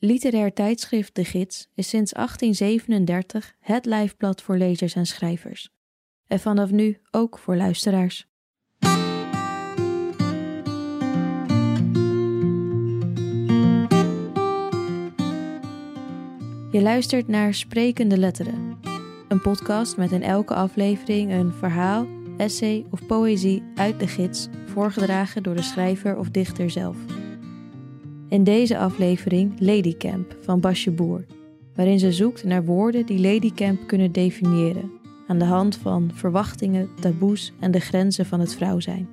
Literair tijdschrift De Gids is sinds 1837 het lijfblad voor lezers en schrijvers. En vanaf nu ook voor luisteraars. Je luistert naar Sprekende Letteren, een podcast met in elke aflevering een verhaal, essay of poëzie uit de gids, voorgedragen door de schrijver of dichter zelf. In deze aflevering Ladycamp van Basje Boer, waarin ze zoekt naar woorden die Ladycamp kunnen definiëren, aan de hand van verwachtingen, taboes en de grenzen van het vrouw zijn.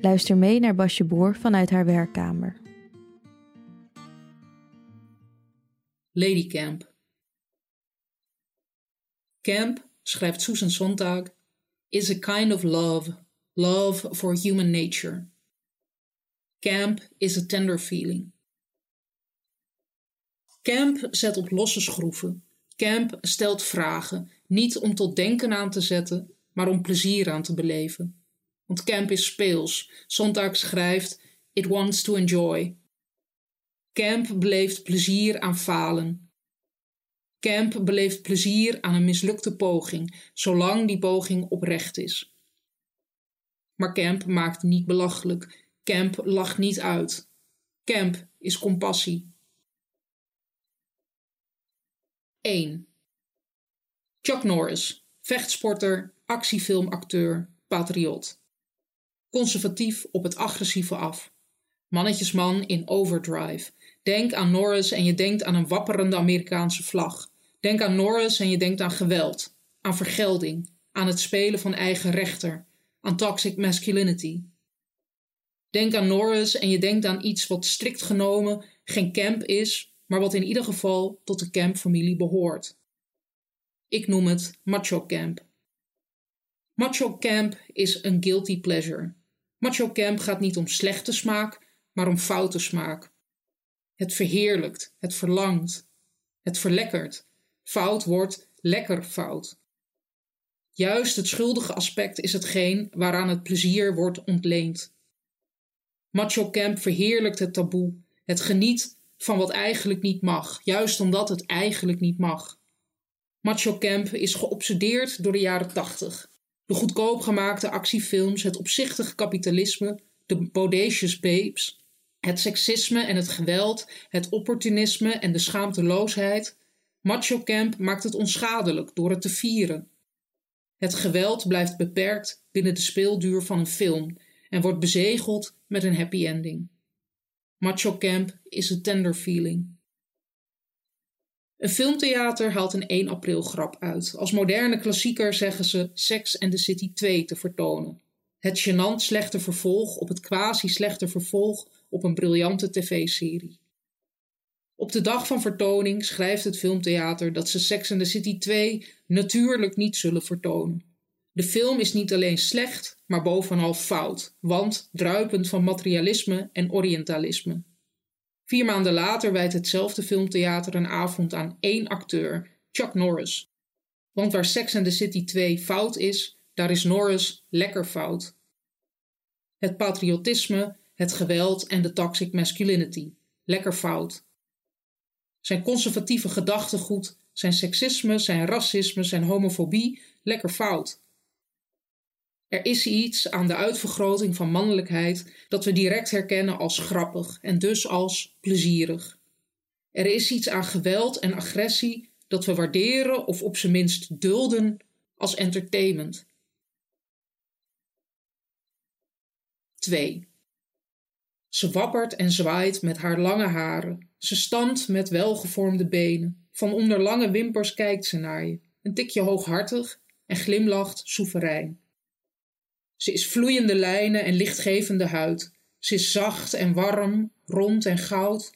Luister mee naar Basje Boer vanuit haar werkkamer. Ladycamp. Camp, schrijft Susan Sontag, is a kind of love, love for human nature. Camp is a tender feeling. Camp zet op losse schroeven. Camp stelt vragen, niet om tot denken aan te zetten, maar om plezier aan te beleven. Want camp is speels. Sontag schrijft: It wants to enjoy. Camp beleeft plezier aan falen. Camp beleeft plezier aan een mislukte poging, zolang die poging oprecht is. Maar Camp maakt niet belachelijk. Camp lacht niet uit. Camp is compassie. 1. Chuck Norris, vechtsporter, actiefilmacteur, patriot. Conservatief op het agressieve af. Mannetjesman in overdrive. Denk aan Norris en je denkt aan een wapperende Amerikaanse vlag. Denk aan Norris en je denkt aan geweld, aan vergelding, aan het spelen van eigen rechter, aan toxic masculinity. Denk aan Norris en je denkt aan iets wat strikt genomen geen camp is, maar wat in ieder geval tot de camp-familie behoort. Ik noem het macho camp. Macho camp is een guilty pleasure. Macho camp gaat niet om slechte smaak, maar om foute smaak. Het verheerlijkt, het verlangt, het verlekkert. Fout wordt lekker fout. Juist het schuldige aspect is hetgeen waaraan het plezier wordt ontleend. Macho Camp verheerlijkt het taboe, het geniet van wat eigenlijk niet mag, juist omdat het eigenlijk niet mag. Macho Camp is geobsedeerd door de jaren tachtig. De goedkoop gemaakte actiefilms, het opzichtig kapitalisme, de bodacious babes, het seksisme en het geweld, het opportunisme en de schaamteloosheid. Macho Camp maakt het onschadelijk door het te vieren. Het geweld blijft beperkt binnen de speelduur van een film en wordt bezegeld met een happy ending. Macho Camp is een tender feeling. Een filmtheater haalt een 1 april grap uit. Als moderne klassieker zeggen ze Sex and the City 2 te vertonen. Het gênant slechte vervolg op het quasi-slechte vervolg op een briljante tv-serie. Op de dag van vertoning schrijft het filmtheater dat ze Sex and the City 2 natuurlijk niet zullen vertonen. De film is niet alleen slecht, maar bovenal fout, want druipend van materialisme en orientalisme. Vier maanden later wijdt hetzelfde filmtheater een avond aan één acteur, Chuck Norris. Want waar Sex and the City 2 fout is, daar is Norris lekker fout. Het patriotisme, het geweld en de toxic masculinity, lekker fout. Zijn conservatieve gedachtegoed, zijn seksisme, zijn racisme, zijn homofobie, lekker fout. Er is iets aan de uitvergroting van mannelijkheid dat we direct herkennen als grappig en dus als plezierig. Er is iets aan geweld en agressie dat we waarderen of op zijn minst dulden als entertainment. 2. Ze wappert en zwaait met haar lange haren. Ze standt met welgevormde benen. Van onder lange wimpers kijkt ze naar je, een tikje hooghartig en glimlacht soeverein. Ze is vloeiende lijnen en lichtgevende huid. Ze is zacht en warm, rond en goud.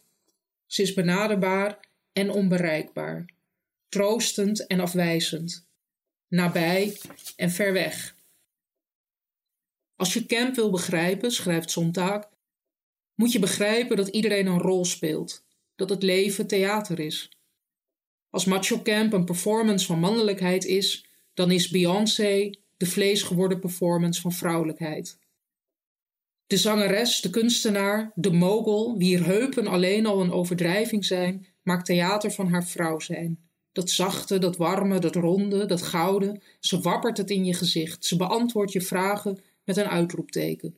Ze is benaderbaar en onbereikbaar, troostend en afwijzend, nabij en ver weg. Als je Camp wil begrijpen, schrijft Sontag, moet je begrijpen dat iedereen een rol speelt, dat het leven theater is. Als Macho Camp een performance van mannelijkheid is, dan is Beyoncé de vleesgeworden performance van vrouwelijkheid. De zangeres, de kunstenaar, de mogel, wier heupen alleen al een overdrijving zijn, maakt theater van haar vrouw zijn. Dat zachte, dat warme, dat ronde, dat gouden, ze wappert het in je gezicht, ze beantwoordt je vragen met een uitroepteken.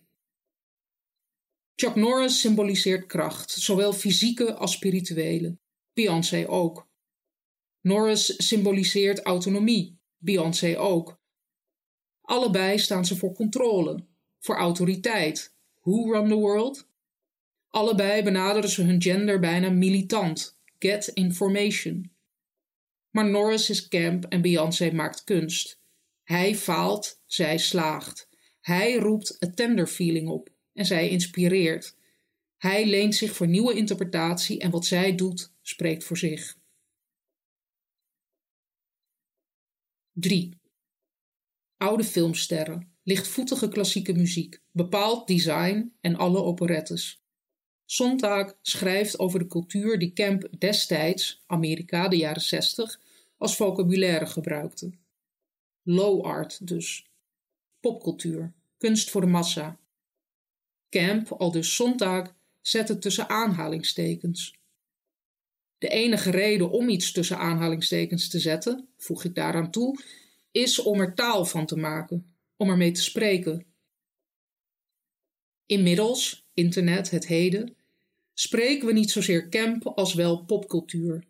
Chuck Norris symboliseert kracht, zowel fysieke als spirituele. Beyoncé ook. Norris symboliseert autonomie, Beyoncé ook. Allebei staan ze voor controle, voor autoriteit. Who run the world? Allebei benaderen ze hun gender bijna militant. Get information. Maar Norris is camp en Beyoncé maakt kunst. Hij faalt, zij slaagt. Hij roept a tender feeling op en zij inspireert. Hij leent zich voor nieuwe interpretatie en wat zij doet spreekt voor zich. 3. Oude filmsterren, lichtvoetige klassieke muziek, bepaald design en alle operettes. Sontag schrijft over de cultuur die Camp destijds, Amerika de jaren 60, als vocabulaire gebruikte. Low art dus. Popcultuur, kunst voor de massa. Camp, al dus Sontag, zet het tussen aanhalingstekens. De enige reden om iets tussen aanhalingstekens te zetten, voeg ik daaraan toe, is om er taal van te maken, om ermee te spreken. Inmiddels, internet, het heden, spreken we niet zozeer camp als wel popcultuur.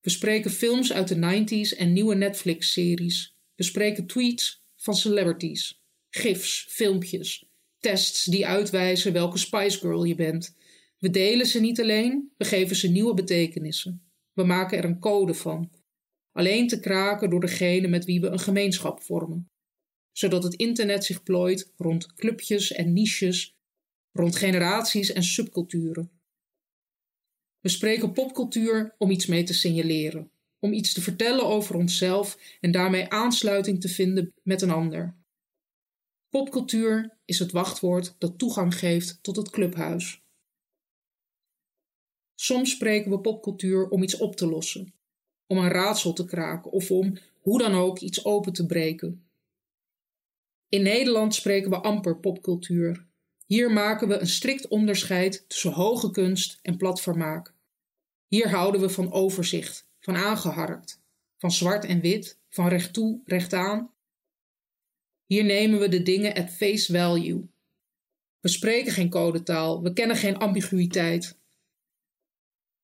We spreken films uit de 90s en nieuwe Netflix-series. We spreken tweets van celebrities, gifs, filmpjes, tests die uitwijzen welke Spice Girl je bent. We delen ze niet alleen, we geven ze nieuwe betekenissen. We maken er een code van, alleen te kraken door degene met wie we een gemeenschap vormen. Zodat het internet zich plooit rond clubjes en niches, rond generaties en subculturen. We spreken popcultuur om iets mee te signaleren, om iets te vertellen over onszelf en daarmee aansluiting te vinden met een ander. Popcultuur is het wachtwoord dat toegang geeft tot het clubhuis. Soms spreken we popcultuur om iets op te lossen, om een raadsel te kraken of om hoe dan ook iets open te breken. In Nederland spreken we amper popcultuur. Hier maken we een strikt onderscheid tussen hoge kunst en platformaak. Hier houden we van overzicht, van aangeharkt, van zwart en wit, van recht toe, recht aan. Hier nemen we de dingen at face value. We spreken geen codetaal, we kennen geen ambiguïteit.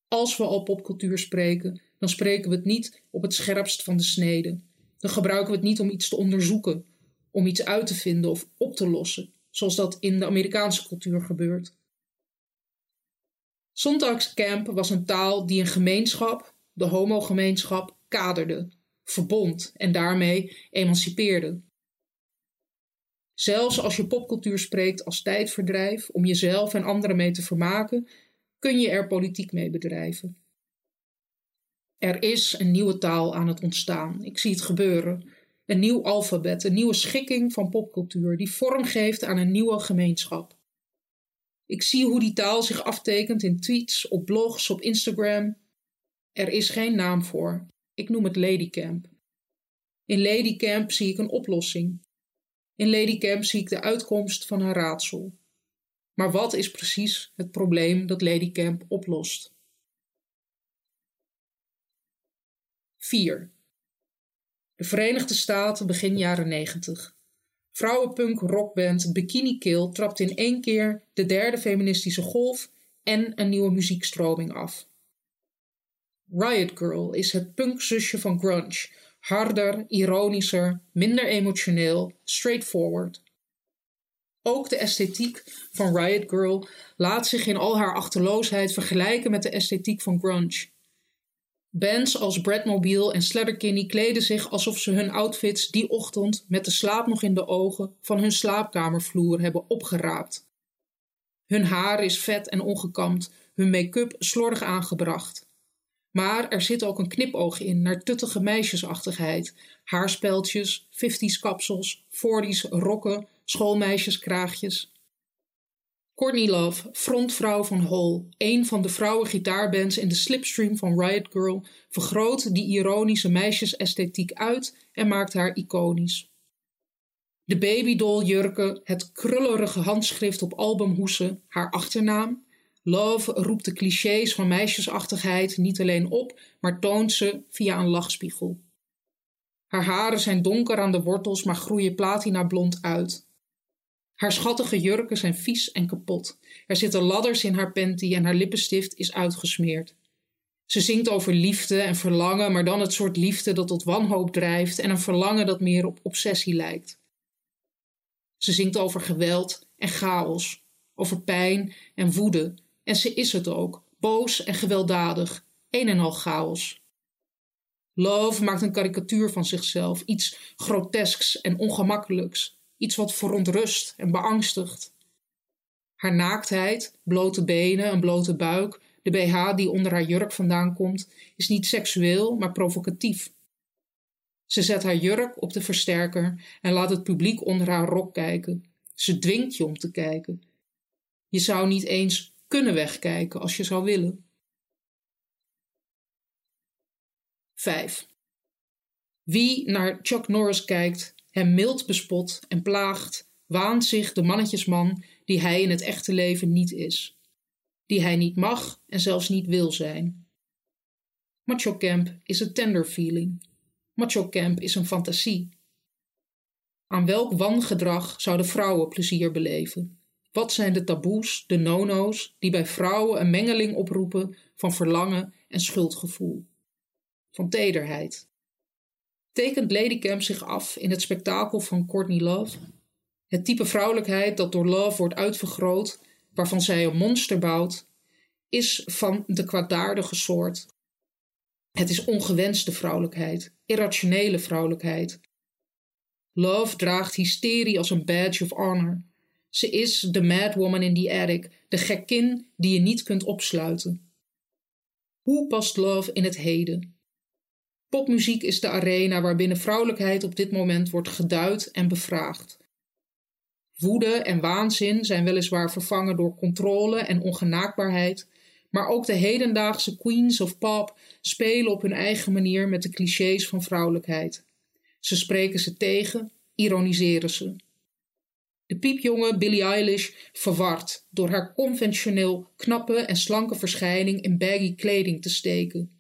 Als we al popcultuur spreken, dan spreken we het niet op het scherpst van de snede. Dan gebruiken we het niet om iets te onderzoeken, om iets uit te vinden of op te lossen, zoals dat in de Amerikaanse cultuur gebeurt. Zondagscamp was een taal die een gemeenschap, de homogemeenschap, kaderde, verbond en daarmee emancipeerde. Zelfs als je popcultuur spreekt als tijdverdrijf om jezelf en anderen mee te vermaken, kun je er politiek mee bedrijven. Er is een nieuwe taal aan het ontstaan. Ik zie het gebeuren. Een nieuw alfabet, een nieuwe schikking van popcultuur die vorm geeft aan een nieuwe gemeenschap. Ik zie hoe die taal zich aftekent in tweets, op blogs, op Instagram. Er is geen naam voor. Ik noem het Ladycamp. In Ladycamp zie ik een oplossing. In Ladycamp zie ik de uitkomst van een raadsel. Maar wat is precies het probleem dat Ladycamp oplost? 4. De Verenigde Staten begin jaren 90. Vrouwenpunk rockband Bikini Kill trapt in één keer de derde feministische golf en een nieuwe muziekstroming af. Riot Girl is het punkzusje van grunge, harder, ironischer, minder emotioneel, straightforward. Ook de esthetiek van Riot Girl laat zich in al haar achterloosheid vergelijken met de esthetiek van grunge. Bands als Bradmobile en Slatterkinney kleden zich alsof ze hun outfits die ochtend met de slaap nog in de ogen van hun slaapkamervloer hebben opgeraapt. Hun haar is vet en ongekamd, hun make-up slordig aangebracht. Maar er zit ook een knipoog in naar tuttige meisjesachtigheid, haarspeltjes, 50s kapsels, 40s rokken, schoolmeisjeskraagjes. Courtney Love, frontvrouw van Hole, een van de vrouwengitaarbands in de slipstream van Riot Girl, vergroot die ironische meisjesesthetiek uit en maakt haar iconisch. De babydolljurken, het krullerige handschrift op albumhoesen, haar achternaam. Love roept de clichés van meisjesachtigheid niet alleen op, maar toont ze via een lachspiegel. Haar haren zijn donker aan de wortels, maar groeien platina blond uit. Haar schattige jurken zijn vies en kapot. Er zitten ladders in haar panty en haar lippenstift is uitgesmeerd. Ze zingt over liefde en verlangen, maar dan het soort liefde dat tot wanhoop drijft en een verlangen dat meer op obsessie lijkt. Ze zingt over geweld en chaos, over pijn en woede, en ze is het ook, boos en gewelddadig, een en al chaos. Love maakt een karikatuur van zichzelf, iets grotesks en ongemakkelijks, iets wat verontrust en beangstigt. Haar naaktheid, blote benen, een blote buik, de BH die onder haar jurk vandaan komt, is niet seksueel, maar provocatief. Ze zet haar jurk op de versterker en laat het publiek onder haar rok kijken. Ze dwingt je om te kijken. Je zou niet eens kunnen wegkijken als je zou willen. 5. Wie naar Chuck Norris kijkt, hem mild bespot en plaagt, waant zich de mannetjesman die hij in het echte leven niet is, die hij niet mag en zelfs niet wil zijn. Macho Camp is een tender feeling. Macho Camp is een fantasie. Aan welk wangedrag zouden vrouwen plezier beleven? Wat zijn de taboes, de no-no's, die bij vrouwen een mengeling oproepen van verlangen en schuldgevoel? Van tederheid. Tekent Ladycamp zich af in het spektakel van Courtney Love? Het type vrouwelijkheid dat door Love wordt uitvergroot, waarvan zij een monster bouwt, is van de kwaadaardige soort. Het is ongewenste vrouwelijkheid, irrationele vrouwelijkheid. Love draagt hysterie als een badge of honor. Ze is de mad woman in the attic, de gekkin die je niet kunt opsluiten. Hoe past Love in het heden? Popmuziek is de arena waarbinnen vrouwelijkheid op dit moment wordt geduid en bevraagd. Woede en waanzin zijn weliswaar vervangen door controle en ongenaakbaarheid, maar ook de hedendaagse queens of pop spelen op hun eigen manier met de clichés van vrouwelijkheid. Ze spreken ze tegen, ironiseren ze. De piepjonge Billie Eilish verward door haar conventioneel knappe en slanke verschijning in baggy kleding te steken.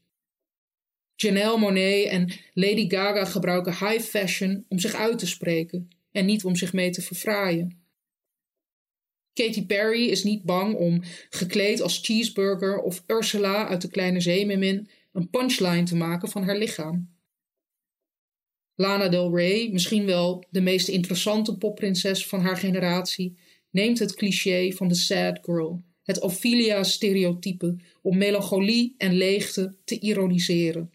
Janelle Monet en Lady Gaga gebruiken high fashion om zich uit te spreken en niet om zich mee te verfraaien. Katy Perry is niet bang om, gekleed als cheeseburger of Ursula uit de Kleine Zeemermin, een punchline te maken van haar lichaam. Lana Del Rey, misschien wel de meest interessante popprinses van haar generatie, neemt het cliché van de sad girl, het Ophelia-stereotype, om melancholie en leegte te ironiseren.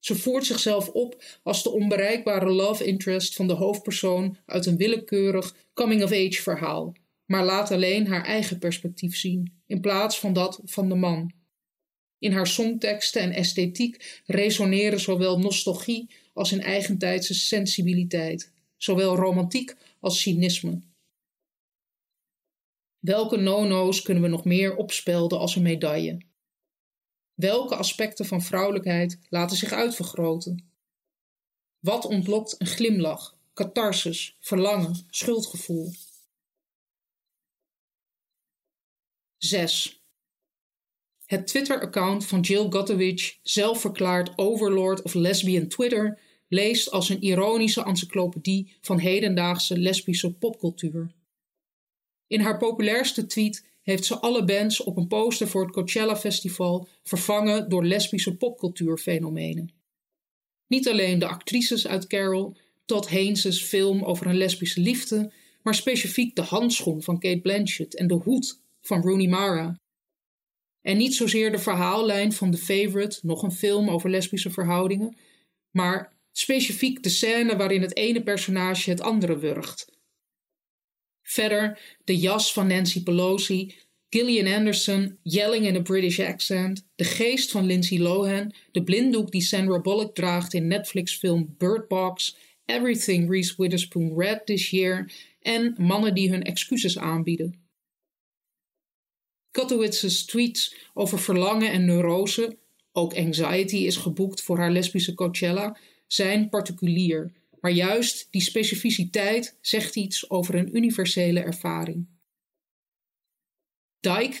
Ze voert zichzelf op als de onbereikbare love interest van de hoofdpersoon uit een willekeurig coming-of-age verhaal, maar laat alleen haar eigen perspectief zien, in plaats van dat van de man. In haar songteksten en esthetiek resoneren zowel nostalgie als een eigentijdse sensibiliteit, zowel romantiek als cynisme. Welke no-no's kunnen we nog meer opspelden als een medaille? Welke aspecten van vrouwelijkheid laten zich uitvergroten? Wat ontlokt een glimlach, catharsis, verlangen, schuldgevoel? 6. Het Twitter-account van Jill Gotowicz, zelfverklaard overlord of lesbian Twitter, leest als een ironische encyclopedie van hedendaagse lesbische popcultuur. In haar populairste tweet heeft ze alle bands op een poster voor het Coachella Festival vervangen door lesbische popcultuurfenomenen. Niet alleen de actrices uit Carol, Todd Haynes' film over een lesbische liefde, maar specifiek de handschoen van Kate Blanchett en de hoed van Rooney Mara. En niet zozeer de verhaallijn van The Favorite, nog een film over lesbische verhoudingen, maar specifiek de scène waarin het ene personage het andere wurgt, Verder de jas van Nancy Pelosi, Gillian Anderson yelling in a British accent, de geest van Lindsay Lohan, de blinddoek die Sandra Bullock draagt in Netflix-film Bird Box, Everything Reese Witherspoon read this year en mannen die hun excuses aanbieden. Katowitz's tweets over verlangen en neurose, ook anxiety is geboekt voor haar lesbische Coachella, zijn particulier, maar juist die specificiteit zegt iets over een universele ervaring.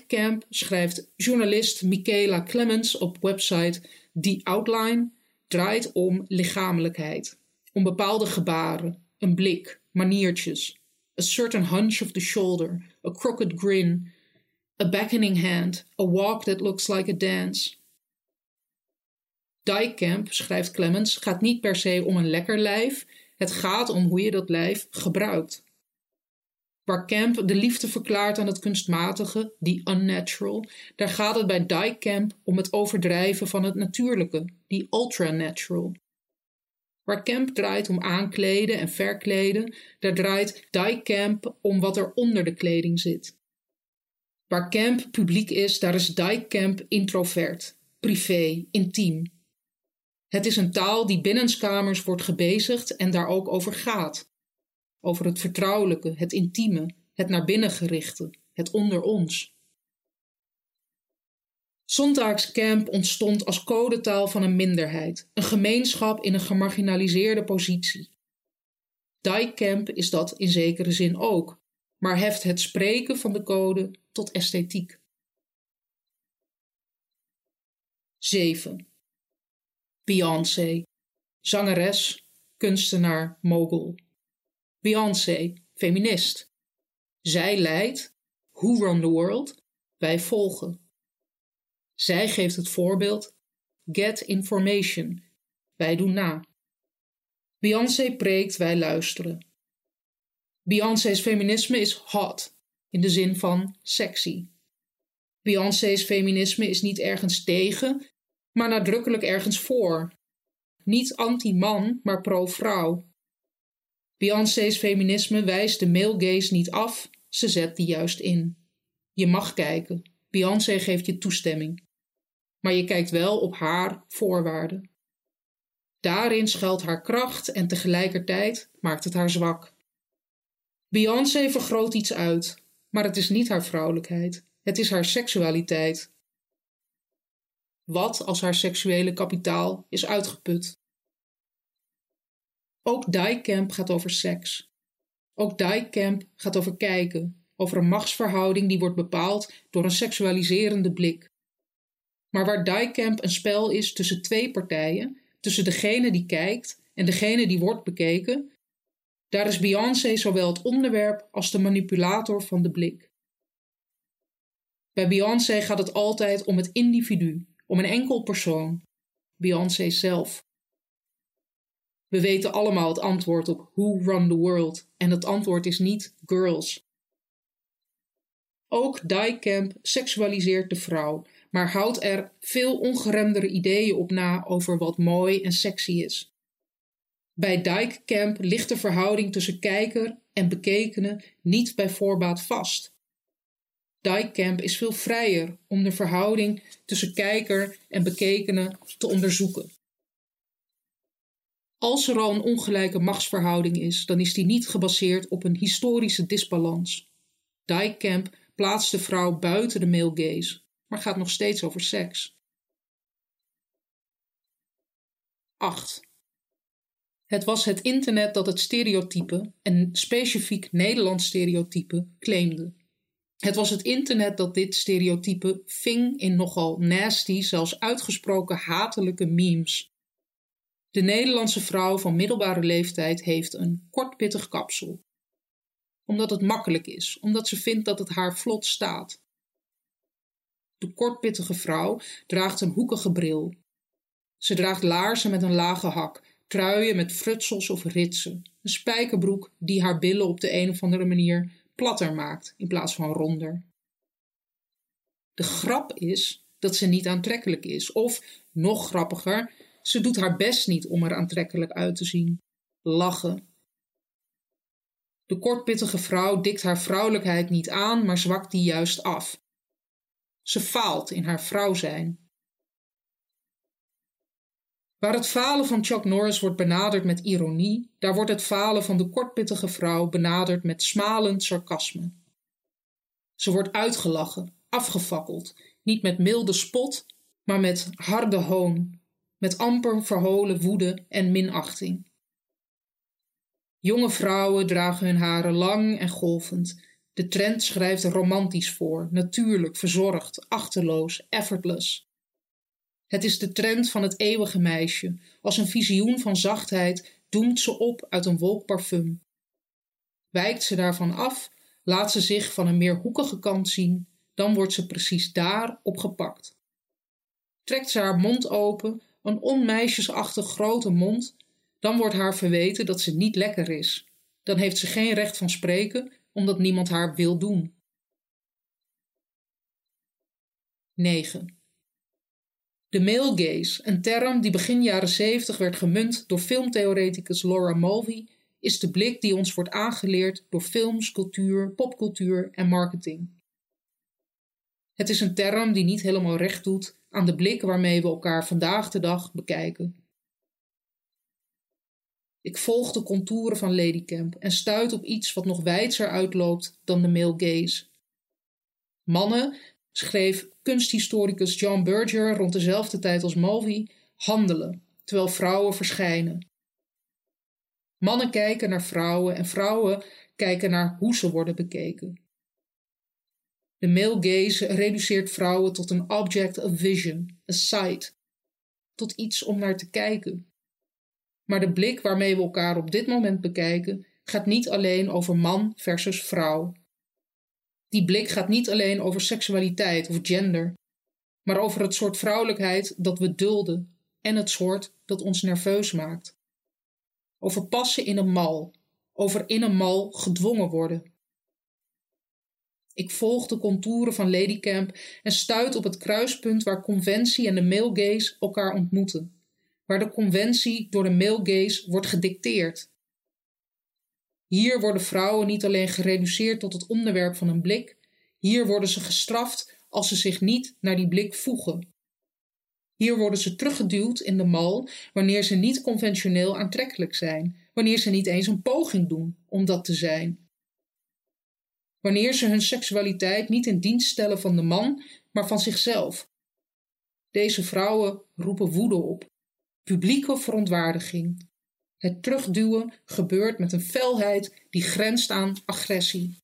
Camp schrijft journalist Michaela Clemens op website The Outline, draait om lichamelijkheid, om bepaalde gebaren, een blik, maniertjes, a certain hunch of the shoulder, a crooked grin, a beckoning hand, a walk that looks like a dance. Camp, schrijft Clemens, gaat niet per se om een lekker lijf, het gaat om hoe je dat lijf gebruikt. Waar Camp de liefde verklaart aan het kunstmatige, die unnatural, daar gaat het bij Die Camp om het overdrijven van het natuurlijke, die ultranatural. Waar Camp draait om aankleden en verkleden, daar draait Die Camp om wat er onder de kleding zit. Waar Camp publiek is, daar is Die Camp introvert, privé, intiem. Het is een taal die binnenskamers wordt gebezigd en daar ook over gaat over het vertrouwelijke, het intieme, het naar binnen gerichte, het onder ons. Zondagscamp ontstond als codetaal van een minderheid, een gemeenschap in een gemarginaliseerde positie. Camp is dat in zekere zin ook, maar heft het spreken van de code tot esthetiek. 7. Beyoncé, zangeres, kunstenaar, mogul. Beyoncé, feminist. Zij leidt, Who Run the World, wij volgen. Zij geeft het voorbeeld, Get Information, wij doen na. Beyoncé preekt, wij luisteren. Beyoncé's feminisme is hot, in de zin van sexy. Beyoncé's feminisme is niet ergens tegen, maar nadrukkelijk ergens voor. Niet anti-man, maar pro-vrouw. Beyoncé's feminisme wijst de male gaze niet af, ze zet die juist in. Je mag kijken. Beyoncé geeft je toestemming. Maar je kijkt wel op haar voorwaarden. Daarin schuilt haar kracht en tegelijkertijd maakt het haar zwak. Beyoncé vergroot iets uit, maar het is niet haar vrouwelijkheid, het is haar seksualiteit. Wat als haar seksuele kapitaal is uitgeput? Ook Camp gaat over seks. Ook Camp gaat over kijken, over een machtsverhouding die wordt bepaald door een seksualiserende blik. Maar waar Camp een spel is tussen twee partijen, tussen degene die kijkt en degene die wordt bekeken, daar is Beyoncé zowel het onderwerp als de manipulator van de blik. Bij Beyoncé gaat het altijd om het individu, om een enkel persoon, Beyoncé zelf. We weten allemaal het antwoord op Who Run the World en het antwoord is niet girls. Ook Camp seksualiseert de vrouw, maar houdt er veel ongeremdere ideeën op na over wat mooi en sexy is. Bij Camp ligt de verhouding tussen kijker en bekekene niet bij voorbaat vast. Camp is veel vrijer om de verhouding tussen kijker en bekekene te onderzoeken. Als er al een ongelijke machtsverhouding is, dan is die niet gebaseerd op een historische disbalans. Camp plaatst de vrouw buiten de male gaze, maar gaat nog steeds over seks. 8. Het was het internet dat het stereotype, en specifiek Nederlands stereotype, claimde. Het was het internet dat dit stereotype ving in nogal nasty, zelfs uitgesproken hatelijke memes. De Nederlandse vrouw van middelbare leeftijd heeft een kortpittig kapsel. Omdat het makkelijk is, omdat ze vindt dat het haar vlot staat. De kortpittige vrouw draagt een hoekige bril. Ze draagt laarzen met een lage hak, truien met frutsels of ritsen, een spijkerbroek die haar billen op de een of andere manier platter maakt in plaats van ronder. De grap is dat ze niet aantrekkelijk is, of nog grappiger, ze doet haar best niet om er aantrekkelijk uit te zien. Lachen. De kortpittige vrouw dikt haar vrouwelijkheid niet aan, maar zwakt die juist af. Ze faalt in haar vrouw zijn. Waar het falen van Chuck Norris wordt benaderd met ironie, daar wordt het falen van de kortpittige vrouw benaderd met smalend sarcasme. Ze wordt uitgelachen, afgefakkeld, niet met milde spot, maar met harde hoon, met amper verholen woede en minachting. Jonge vrouwen dragen hun haren lang en golvend. De trend schrijft romantisch voor, natuurlijk, verzorgd, achterloos, effortless. Het is de trend van het eeuwige meisje. Als een visioen van zachtheid doemt ze op uit een wolk parfum. Wijkt ze daarvan af, laat ze zich van een meer hoekige kant zien, dan wordt ze precies daar opgepakt. Trekt ze haar mond open, een onmeisjesachtig grote mond, dan wordt haar verweten dat ze niet lekker is. Dan heeft ze geen recht van spreken, omdat niemand haar wil doen. 9. De male gaze, een term die begin jaren 70 werd gemunt door filmtheoreticus Laura Mulvey, is de blik die ons wordt aangeleerd door films, cultuur, popcultuur en marketing. Het is een term die niet helemaal recht doet aan de blik waarmee we elkaar vandaag de dag bekijken. Ik volg de contouren van Ladycamp en stuit op iets wat nog wijdser uitloopt dan de male gaze. Mannen, schreef kunsthistoricus John Berger rond dezelfde tijd als Mulvey, handelen, terwijl vrouwen verschijnen. Mannen kijken naar vrouwen en vrouwen kijken naar hoe ze worden bekeken. De male gaze reduceert vrouwen tot een object of vision, a sight, tot iets om naar te kijken. Maar de blik waarmee we elkaar op dit moment bekijken gaat niet alleen over man versus vrouw. Die blik gaat niet alleen over seksualiteit of gender, maar over het soort vrouwelijkheid dat we dulden en het soort dat ons nerveus maakt. Over passen in een mal, over in een mal gedwongen worden. Ik volg de contouren van Ladycamp en stuit op het kruispunt waar conventie en de male gaze elkaar ontmoeten waar de conventie door de male gaze wordt gedicteerd. Hier worden vrouwen niet alleen gereduceerd tot het onderwerp van een blik, hier worden ze gestraft als ze zich niet naar die blik voegen. Hier worden ze teruggeduwd in de mal wanneer ze niet conventioneel aantrekkelijk zijn, wanneer ze niet eens een poging doen om dat te zijn. Wanneer ze hun seksualiteit niet in dienst stellen van de man, maar van zichzelf. Deze vrouwen roepen woede op publieke verontwaardiging. Het terugduwen gebeurt met een felheid die grenst aan agressie.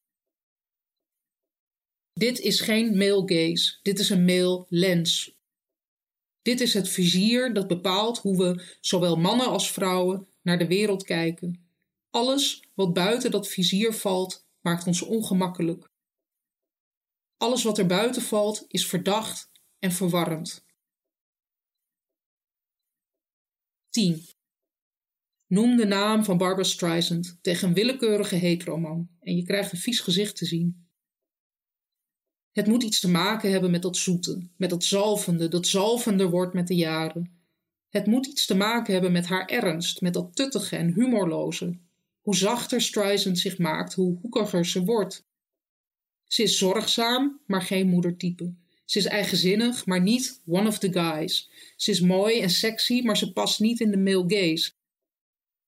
Dit is geen male gaze, dit is een male lens. Dit is het vizier dat bepaalt hoe we, zowel mannen als vrouwen, naar de wereld kijken. Alles wat buiten dat vizier valt, maakt ons ongemakkelijk. Alles wat er buiten valt, is verdacht en verwarrend. 10. Noem de naam van Barbara Streisand tegen een willekeurige heteroman en je krijgt een vies gezicht te zien. Het moet iets te maken hebben met dat zoete, met dat zalvende, dat zalvender wordt met de jaren. Het moet iets te maken hebben met haar ernst, met dat tuttige en humorloze. Hoe zachter Streisand zich maakt, hoe hoekiger ze wordt. Ze is zorgzaam, maar geen moedertype. Ze is eigenzinnig, maar niet one of the guys. Ze is mooi en sexy, maar ze past niet in de male gaze.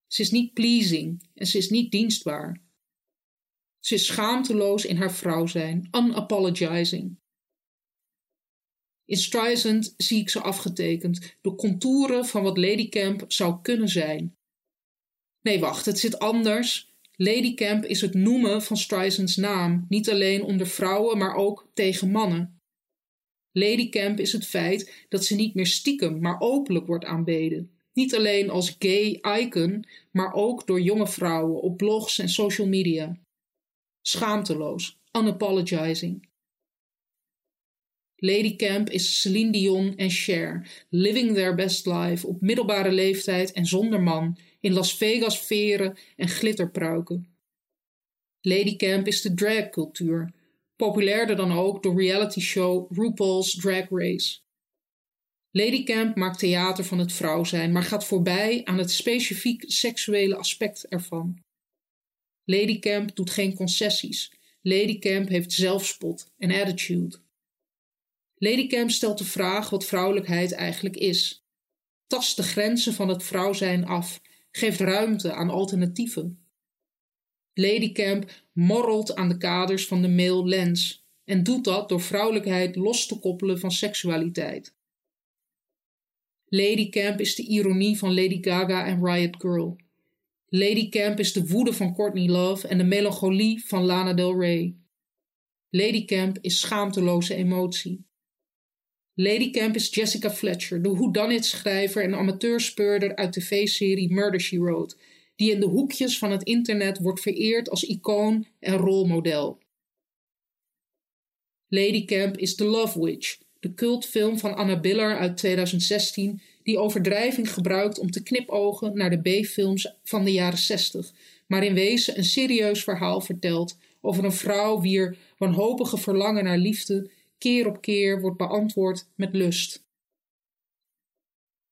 Ze is niet pleasing en ze is niet dienstbaar. Ze is schaamteloos in haar vrouw zijn, unapologizing. In Streisand zie ik ze afgetekend, de contouren van wat Ladycamp zou kunnen zijn. Nee, wacht, het zit anders. Ladycamp is het noemen van Streisands naam, niet alleen onder vrouwen, maar ook tegen mannen. Ladycamp is het feit dat ze niet meer stiekem, maar openlijk wordt aanbeden. Niet alleen als gay icon, maar ook door jonge vrouwen op blogs en social media. Schaamteloos, unapologizing. Ladycamp is Celine Dion en Cher, living their best life op middelbare leeftijd en zonder man, in Las Vegas veren en glitterpruiken. Ladycamp is de dragcultuur, populairder dan ook de reality show RuPaul's Drag Race. Ladycamp maakt theater van het vrouw zijn, maar gaat voorbij aan het specifiek seksuele aspect ervan. Ladycamp doet geen concessies. Ladycamp heeft zelfspot en attitude. Ladycamp stelt de vraag wat vrouwelijkheid eigenlijk is. Tast de grenzen van het vrouw zijn af, geeft ruimte aan alternatieven. Ladycamp morrelt aan de kaders van de male lens en doet dat door vrouwelijkheid los te koppelen van seksualiteit. Ladycamp is de ironie van Lady Gaga en Riot Girl. Lady Camp is de woede van Courtney Love en de melancholie van Lana Del Rey. Lady Camp is schaamteloze emotie. Lady Camp is Jessica Fletcher, de whodunit-schrijver en amateurspeurder uit de tv-serie Murder, She Wrote, die in de hoekjes van het internet wordt vereerd als icoon en rolmodel. Lady Camp is The Love Witch, de cultfilm van Anna Biller uit 2016, die overdrijving gebruikt om te knipogen naar de B-films van de jaren 60, maar in wezen een serieus verhaal vertelt over een vrouw wier wanhopige verlangen naar liefde keer op keer wordt beantwoord met lust.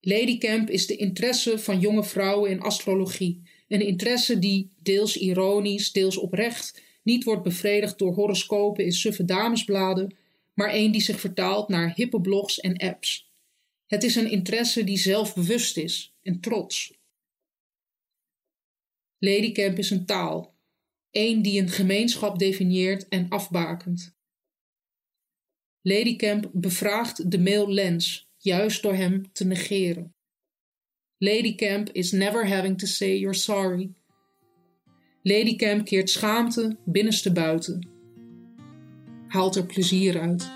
Ladycamp is de interesse van jonge vrouwen in astrologie, een interesse die, deels ironisch, deels oprecht, niet wordt bevredigd door horoscopen in suffe damesbladen, maar een die zich vertaalt naar hippe blogs en apps. Het is een interesse die zelfbewust is en trots. Ladycamp is een taal, een die een gemeenschap definieert en afbakent. Ladycamp bevraagt de male lens, juist door hem te negeren. Ladycamp is never having to say you're sorry. Ladycamp keert schaamte binnenste buiten. Haalt er plezier uit.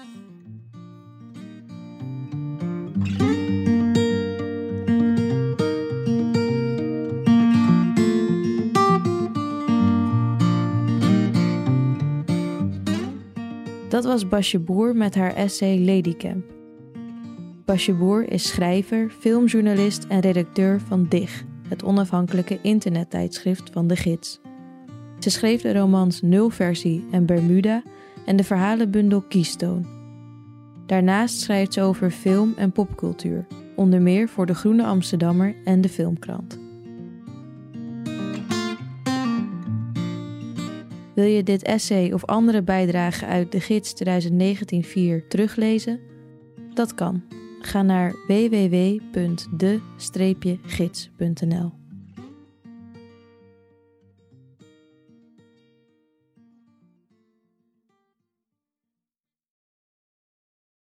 Dat was Basje Boer met haar essay Ladycamp. Basje Boer is schrijver, filmjournalist en redacteur van DIG, het onafhankelijke internettijdschrift van De Gids. Ze schreef de romans Nulversie en Bermuda en de verhalenbundel Keystone. Daarnaast schrijft ze over film en popcultuur, onder meer voor de Groene Amsterdammer en de Filmkrant. Wil je dit essay of andere bijdragen uit de gids 2019-4 teruglezen? Dat kan. Ga naar www.de-gids.nl